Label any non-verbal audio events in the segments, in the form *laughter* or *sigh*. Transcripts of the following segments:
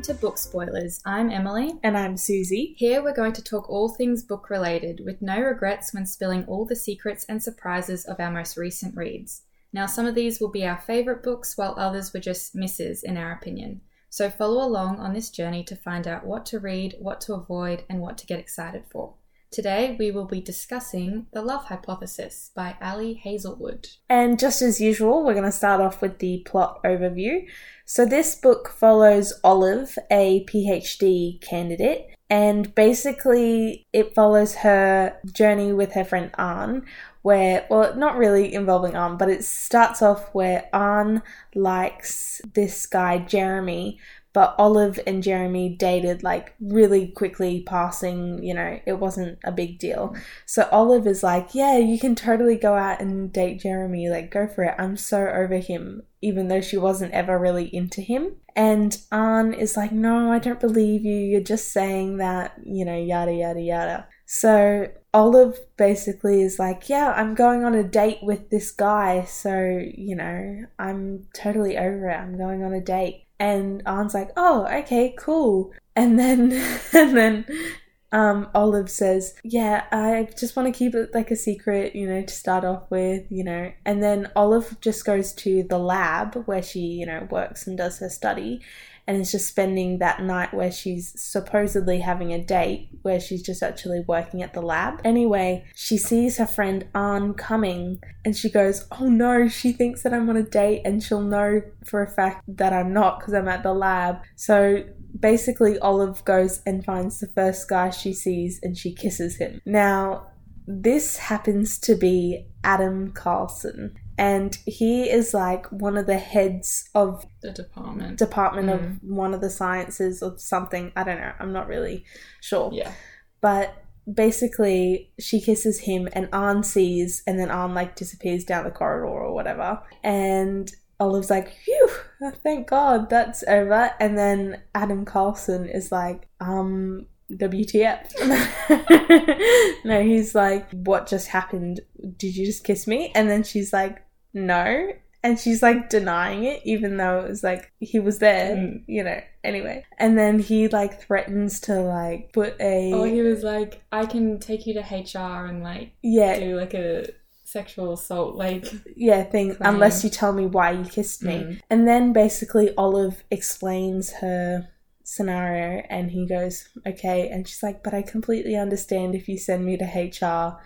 Welcome to Book Spoilers. I'm Emily. And I'm Susie. Here we're going to talk all things book related, with no regrets when spilling all the secrets and surprises of our most recent reads. Now, some of these will be our favourite books, while others were just misses, in our opinion. So follow along on this journey to find out what to read, what to avoid, and what to get excited for. Today we will be discussing The Love Hypothesis by Ali Hazelwood. And just as usual, we're going to start off with the plot overview. So, this book follows Olive, a PhD candidate, and basically it follows her journey with her friend Anh, where, well, not really involving Anh, but it starts off where Anh likes this guy, Jeremy, but Olive and Jeremy dated like really quickly passing, you know, it wasn't a big deal. So Olive is like, Yeah, you can totally go out and date Jeremy, like go for it. I'm so over him, even though she wasn't ever really into him. And Anh is like, No, I don't believe you. You're just saying that, you know, yada yada yada. So Olive basically is like, Yeah, I'm going on a date with this guy, so, you know, I'm totally over it. I'm going on a date. And Anh's like, "Oh, okay, cool." And then *laughs* and then um, Olive says, "Yeah, I just want to keep it like a secret, you know, to start off with, you know." And then Olive just goes to the lab where she, you know, works and does her study, and is just spending that night where she's supposedly having a date, where she's just actually working at the lab. Anyway, she sees her friend Anh coming and she goes, Oh no, she thinks that I'm on a date and she'll know for a fact that I'm not because I'm at the lab. So basically, Olive goes and finds the first guy she sees and she kisses him. Now, this happens to be Adam Carlsen and he is like one of the heads of the department. department mm. of one of the sciences or something. I don't know. I'm not really sure. Yeah. But basically she kisses him and Anh sees and then Anh like disappears down the corridor or whatever. And Olive's like, phew, thank God that's over. And then Adam Carlsen is like, um, WTF. *laughs* no, he's like, what just happened? Did you just kiss me? And then she's like, no. And she's like denying it, even though it was like he was there, mm. you know. Anyway, and then he like threatens to like put a. Oh, he was like, I can take you to HR and like yeah do like a sexual assault like yeah thing claim. unless you tell me why you kissed me. Mm. And then basically Olive explains her scenario and he goes okay and she's like but i completely understand if you send me to hr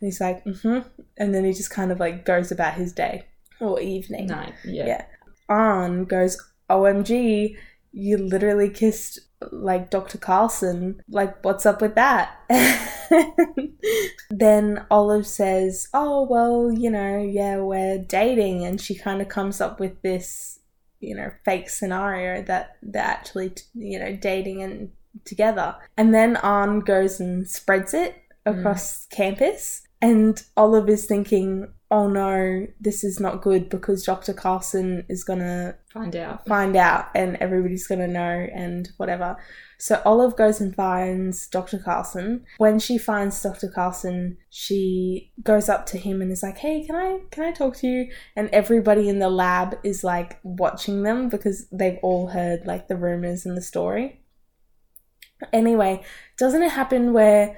and he's like, mm-hmm. And then he just kind of like goes about his day or evening. Night, yeah. Yeah. Goes, OMG, you literally kissed like Dr. Carlsen. Like, what's up with that? *laughs* then Olive says, Oh, well, you know, yeah, we're dating. And she kind of comes up with this, you know, fake scenario that they're actually, you know, dating and together. And then Anh goes and spreads it across mm. campus. And Olive is thinking, oh no, this is not good because Dr. Carlsen is gonna find out. Find out, and everybody's gonna know, and whatever. So Olive goes and finds Dr. Carlsen. When she finds Dr. Carlsen, she goes up to him and is like, "Hey, can I can I talk to you?" And everybody in the lab is like watching them because they've all heard like the rumors and the story. Anyway, doesn't it happen where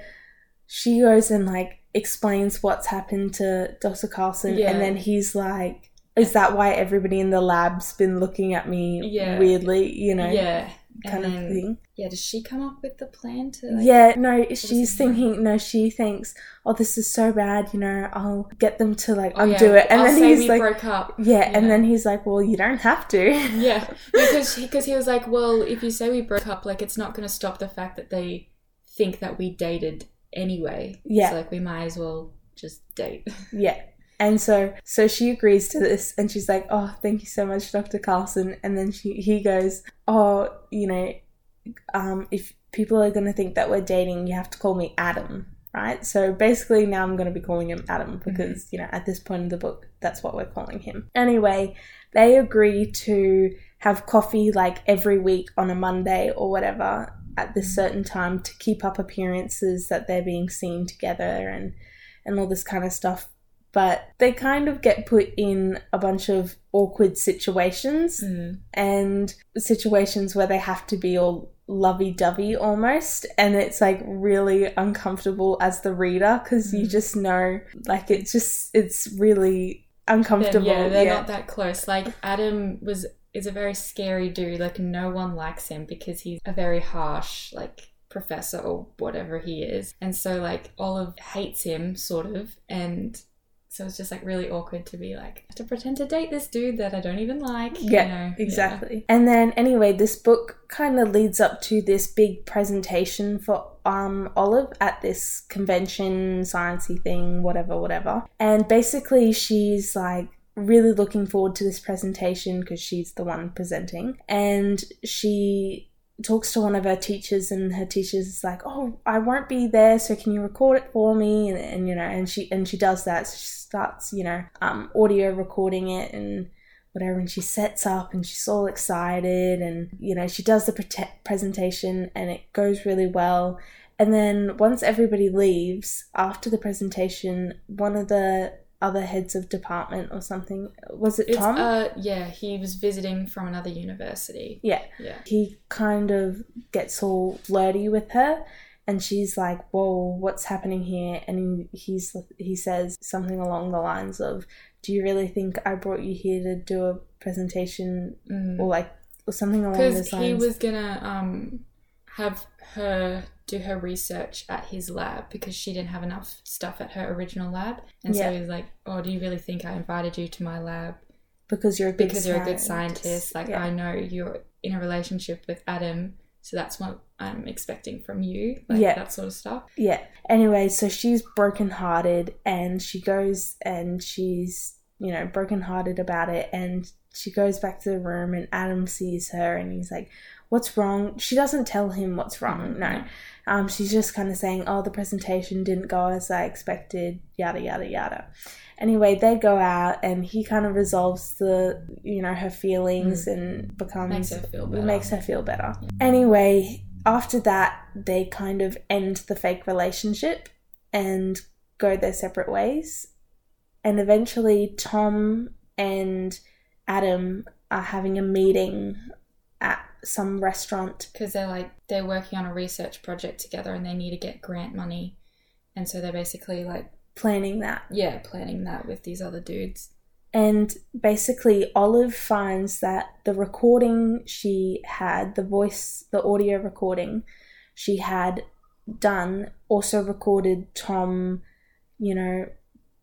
she goes and like explains what's happened to Dr. Carlsen, yeah. and then he's like, "Is that why everybody in the lab's been looking at me yeah. weirdly?" You know, yeah, kind and of then, thing. Yeah, does she come up with the plan to? Like, yeah, no, she's thinking. No, she thinks, "Oh, this is so bad." You know, I'll get them to like oh, undo yeah. it, and I'll then he's like, broke up. Yeah, yeah, and then he's like, "Well, you don't have to." *laughs* yeah, *laughs* because because he was like, "Well, if you say we broke up, like it's not going to stop the fact that they think that we dated." Anyway. Yeah. So like we might as well just date. *laughs* Yeah. And so so she agrees to this and she's like, "Oh, thank you so much, Dr. Carlsen." And then she he goes, "Oh, you know, um if people are going to think that we're dating, you have to call me Adam." Right? So basically now I'm going to be calling him Adam mm-hmm. because, mm-hmm. you know, at this point in the book, that's what we're calling him. Anyway, they agree to have coffee like every week on a Monday or whatever at this certain time to keep up appearances that they're being seen together and and all this kind of stuff but they kind of get put in a bunch of awkward situations Mm. and situations where they have to be all lovey dovey almost. And it's like really uncomfortable as the reader because you Mhm. just know, like, it's just, it's really uncomfortable. yeah, they're yeah. not that close. Like Adam was is a very scary dude. Like no one likes him because he's a very harsh like professor or whatever he is. And so like Olive hates him sort of and so it's just like really awkward to be like I have to pretend to date this dude that I don't even like. you Yeah, know? exactly. And then anyway, this book kind of leads up to this big presentation for um Olive at this convention, sciencey thing, whatever, whatever. And basically she's like really looking forward to this presentation because she's the one presenting. And she talks to one of her teachers and her teacher's is like, Oh, I won't be there, so can you record it for me? And, and you know, and she and she does that. So she starts, you know, um audio recording it and whatever and she sets up and she's all excited and you know she does the pre- presentation and it goes really well and then once everybody leaves after the presentation one of the other heads of department or something was it It's, tom uh yeah, he was visiting from another university. yeah Yeah. he kind of gets all flirty with her and she's like whoa what's happening here and he, he's he says something along the lines of do you really think i brought you here to do a presentation Mm. or like or something along because he was gonna um have her do her research at his lab because she didn't have enough stuff at her original lab and Yeah. so he was like oh do you really think i invited you to my lab because you're a good because you're a good scientist like yeah. i know you're in a relationship with adam so that's what i'm expecting from you like Yeah. that sort of stuff yeah. Anyway, so she's brokenhearted and she goes and she's you know brokenhearted about it and she goes back to the room and Adam sees her and he's like, "What's wrong?" She doesn't tell him what's wrong. Mhm, No. Um, she's just kind of saying, "Oh, the presentation didn't go as I expected." Yada yada yada. Anyway, they go out and he kind of resolves the you know her feelings and becomes Mm. makes her feel better It makes her feel better. Anyway, after that, they kind of end the fake relationship and go their separate ways. And eventually, Tom and Adam are having a meeting at some restaurant. because they're like they're working on a research project together and they need to get grant money and so they're basically like Planning that. yeah planning that with these other dudes And basically, Olive finds that the recording she had, the voice, the audio recording she had done, also recorded Tom, you know,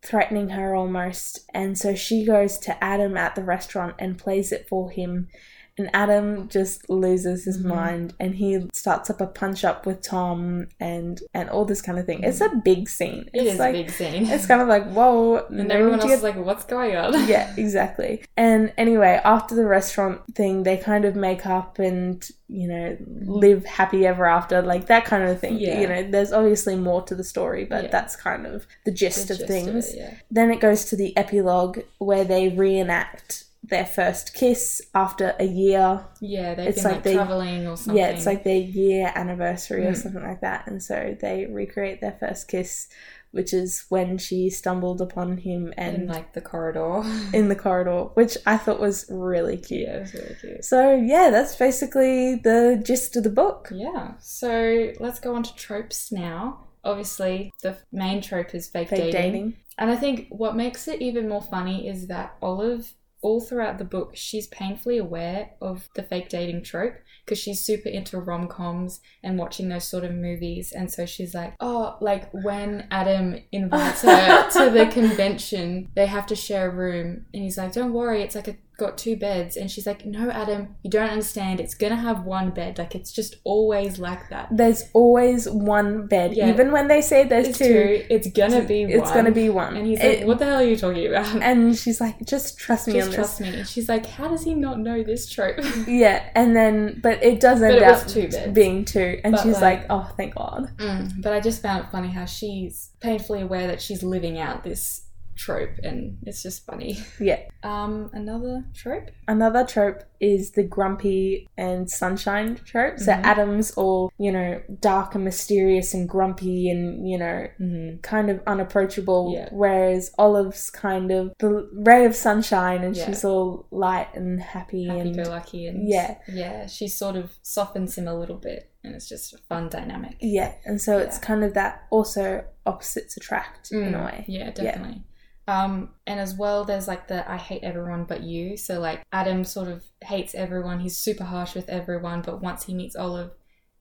threatening her almost. And so she goes to Adam at the restaurant and plays it for him. And Adam just loses his Mhm. mind and he starts up a punch up with Tom and and all this kind of thing. It's a big scene. It it's like a big scene it's kind of like whoa *laughs* and everyone else to is like what's going on *laughs* yeah, exactly. And anyway, after the restaurant thing, they kind of make up and, you know, live happy ever after, like that kind of thing. Yeah. You know, there's obviously more to the story, but Yeah. that's kind of the gist The of gist things. it, yeah. Then it goes to the epilogue where they reenact their first kiss after a year. yeah they've It's been like like, traveling or something Yeah, it's like their year anniversary or Mm. something like that. And so they recreate their first kiss, which is when she stumbled upon him and in like the corridor *laughs* in the corridor, which I thought was really cute. yeah it was really cute So yeah, that's basically the gist of the book. yeah so let's go on to tropes now obviously the main trope is fake, Fake dating. dating. And I think what makes it even more funny is that Olive, all throughout the book, she's painfully aware of the fake dating trope because she's super into rom coms and watching those sort of movies. And so she's like, oh, like when Adam invites her *laughs* to the convention, they have to share a room. And he's like, don't worry, it's like a got two beds and she's like no adam you don't understand it's gonna have one bed like it's just always like that There's always one bed, Yeah. even when they say there's it's two. two it's gonna be It's one gonna be one. and he's It- like what the hell are you talking about and she's like, just trust me just trust me. And she's like, how does he not know this trope? *laughs* Yeah, and then but it does end it up two being two, and But, she's like, like- oh, thank God. Mm, but I just found it funny how she's painfully aware that she's living out this trope, and it's just funny. Yeah. Um, another trope. Another trope is the grumpy and sunshine trope. So Mhm. Adam's all, you know, dark and mysterious and grumpy and, you know, Mm-hmm. kind of unapproachable. Yeah. Whereas Olive's kind of the ray of sunshine and Yeah. she's all light and happy, Happy and go lucky, and Yeah. yeah, she sort of softens him a little bit, and it's just a fun dynamic. yeah. And so it's kind of that also opposites attract in a Mm, way. Yeah, definitely. Um, and as well, there's like the I hate everyone but you. So like Adam sort of hates everyone. He's super harsh with everyone, but once he meets Olive,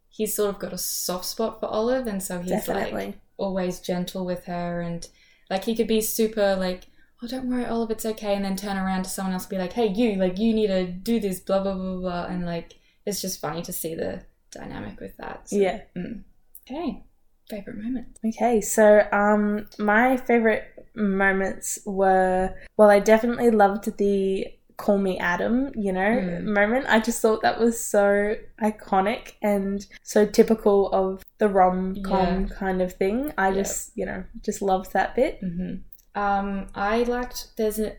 he's sort of got a soft spot for Olive, and so he's Definitely. like always gentle with her, and like he could be super like. Oh, don't worry, Olive, it's okay. And then turn around to someone else and be like, hey, you, like, you need to do this, blah, blah, blah, blah. And, like, it's just funny to see the dynamic with that. So, Yeah. mm. Okay. Favorite moment. Okay, so um my favorite moments were well I definitely loved the call me Adam, you know, Mm. moment. I just thought that was so iconic and so typical of the rom-com Yeah. kind of thing. I Yeah. just, you know, just loved that bit. hmm Um, I liked there's a,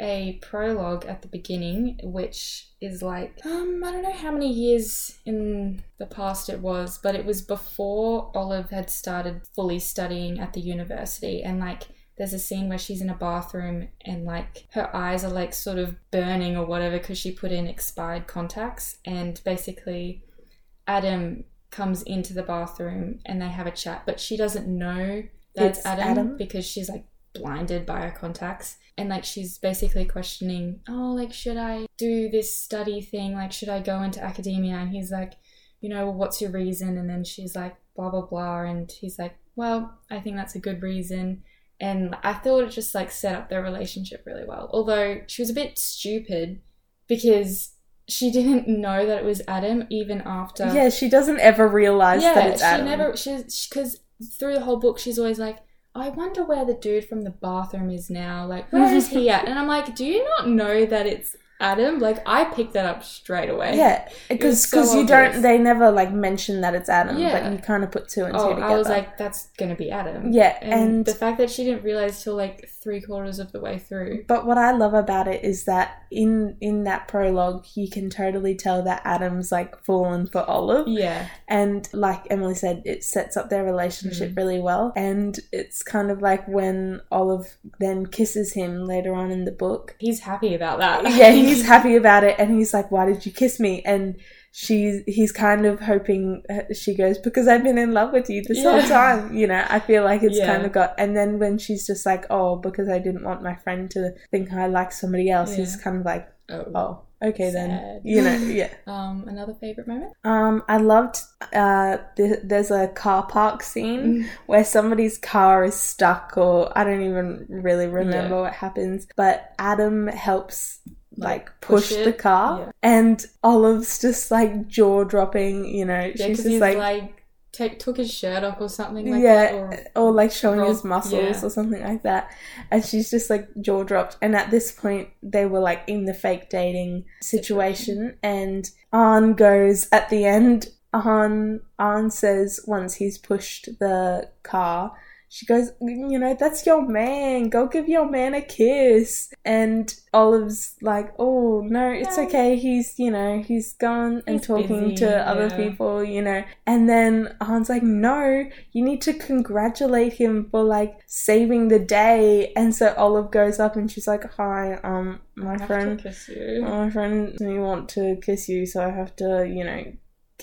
a prologue at the beginning, which is like um, I don't know how many years in the past it was, but it was before Olive had started fully studying at the university, and like there's a scene where she's in a bathroom and like her eyes are like sort of burning or whatever because she put in expired contacts, and basically Adam comes into the bathroom and they have a chat, but she doesn't know that it's, It's Adam, Adam. because she's like blinded by her contacts. And like she's basically questioning oh like should i do this study thing? Like should i go into academia? And he's like you know well, what's your reason? And then she's like blah blah blah. And he's like well i think that's a good reason and i thought it just like set up their relationship really well although she was a bit stupid because she didn't *laughs* know that it was adam even after Yeah, she doesn't ever realize that it's she Adam. never she's because through the whole book she's always like I wonder where the dude from the bathroom is now. Like, where is he *laughs* at? And I'm like, do you not know that it's Adam? Like, I picked that up straight away. Yeah, because so you don't. They never like mention that it's Adam, Yeah. but you kind of put two and two Oh, together. I was like, that's gonna be Adam. yeah, And, and the fact that she didn't realize till like three quarters of the way through. But what I love about it is that in in that prologue, you can totally tell that Adam's like fallen for Olive, Yeah, and like Emily said, it sets up their relationship Mm. really well. And it's kind of like when Olive then kisses him later on in the book. he's happy about that. *laughs* Yeah, *laughs* he's happy about it, and he's like, "Why did you kiss me?" And she's he's kind of hoping uh, she goes because I've been in love with you this whole time. You know, I feel like it's Yeah. kind of got. And then when she's just like, "Oh, because I didn't want my friend to think I like somebody else," he's kind of like, Oh. "Oh, okay Sad. then." You know, yeah. *laughs* Um, another favorite moment. Um, I loved. Uh, th- there's a car park scene Mm. where somebody's car is stuck, or I don't even really remember Yeah. what happens. But Adam helps like, Like, push, push the car, Yeah. and Olive's just like jaw dropping. You know, Yeah, she's just he's like. like, take took his shirt off or something like yeah, that. or, like showing roll- his muscles yeah. or something like that, and she's just like jaw dropped. And at this point, they were like in the fake dating situation, and Anh goes at the end. Anh Anh says once he's pushed the car, she goes, you know, that's your man. Go give your man a kiss. And Olive's like, oh no, it's okay. He's you know he's gone and He's talking busy, to other people, you know. And then Anh's like, no, you need to congratulate him for like saving the day. And so Olive goes up and she's like, hi, um, my I have to friend, kiss you. my friend, we want to kiss you, so I have to, you know,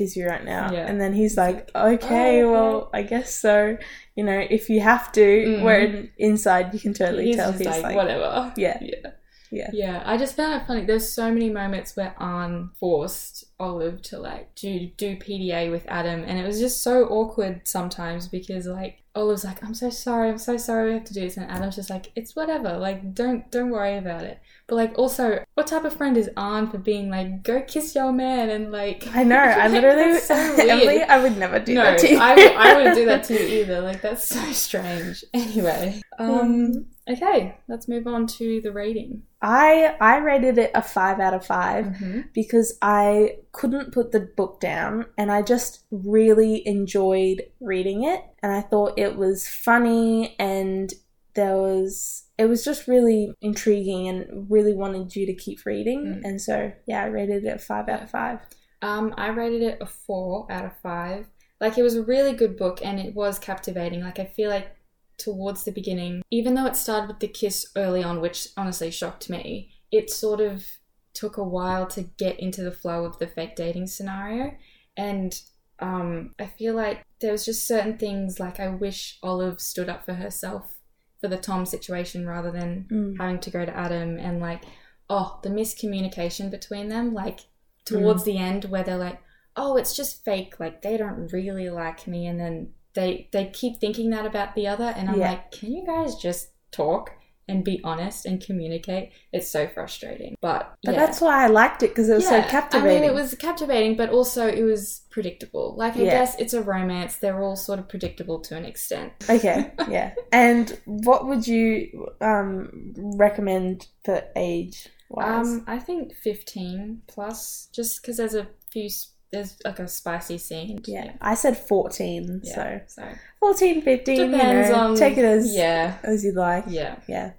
kiss you right now. Yeah. And then he's like, like, okay, "Oh, okay." well, I guess so. You know, if you have to, Mm. where in, inside you can totally he's tell he's like, like, whatever. yeah, Yeah. Yeah. Yeah. I just found it funny. There's so many moments where Anh forced Olive to like do do PDA with Adam and it was just so awkward sometimes because like Olive's like, I'm so sorry, I'm so sorry we have to do this and Adam's just like, it's whatever, like don't don't worry about it. But like also, what type of friend is Anh for being like, go kiss your man and like I know. *laughs* I literally, so. *laughs* Emily, I would never do no, that to you. I, w- I wouldn't do that to you *laughs* either. Like that's so strange. Anyway, um, okay, let's move on to the rating. I I rated it a five out of 5 Mm-hmm. because I couldn't put the book down and I just really enjoyed reading it and I thought it was funny and there was it was just really intriguing and really wanted you to keep reading. Mm. And so yeah, I rated it a five out of five. Um, I rated it a four out of five. Like it was a really good book and it was captivating. Like I feel like towards the beginning, even though it started with the kiss early on, which honestly shocked me, it sort of took a while to get into the flow of the fake dating scenario. And um, I feel like there was just certain things like I wish Olive stood up for herself for the Tom situation rather than Mm. having to go to Adam and like, oh, the miscommunication between them, like towards the end where they're like, oh, it's just fake, like they don't really like me, and then they they keep thinking that about the other, and I'm Yeah. like, can you guys just talk and be honest and communicate? It's so frustrating, but But yeah. that's why I liked it because it was so captivating. I mean, it was captivating, but also it was predictable. Like, I Yeah. guess it's a romance. They're all sort of predictable to an extent. *laughs* Okay, yeah. And what would you um recommend for age wise? Um, I think 15 plus, just because there's a few, there's like a spicy scene. yeah, I said 14, Yeah. so So, 14, 15, depends you know, on. take it as Yeah. as you like. Yeah. Yeah.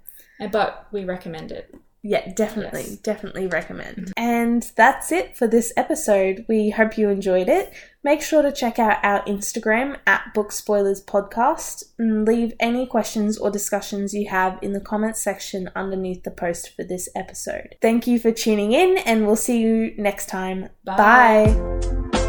And, but we recommend it. Yeah, definitely, Yes. definitely recommend. And that's it for this episode. We hope you enjoyed it. Make sure to check out our Instagram at Book Spoilers Podcast and leave any questions or discussions you have in the comments section underneath the post for this episode. Thank you for tuning in, and we'll see you next time. Bye. Bye.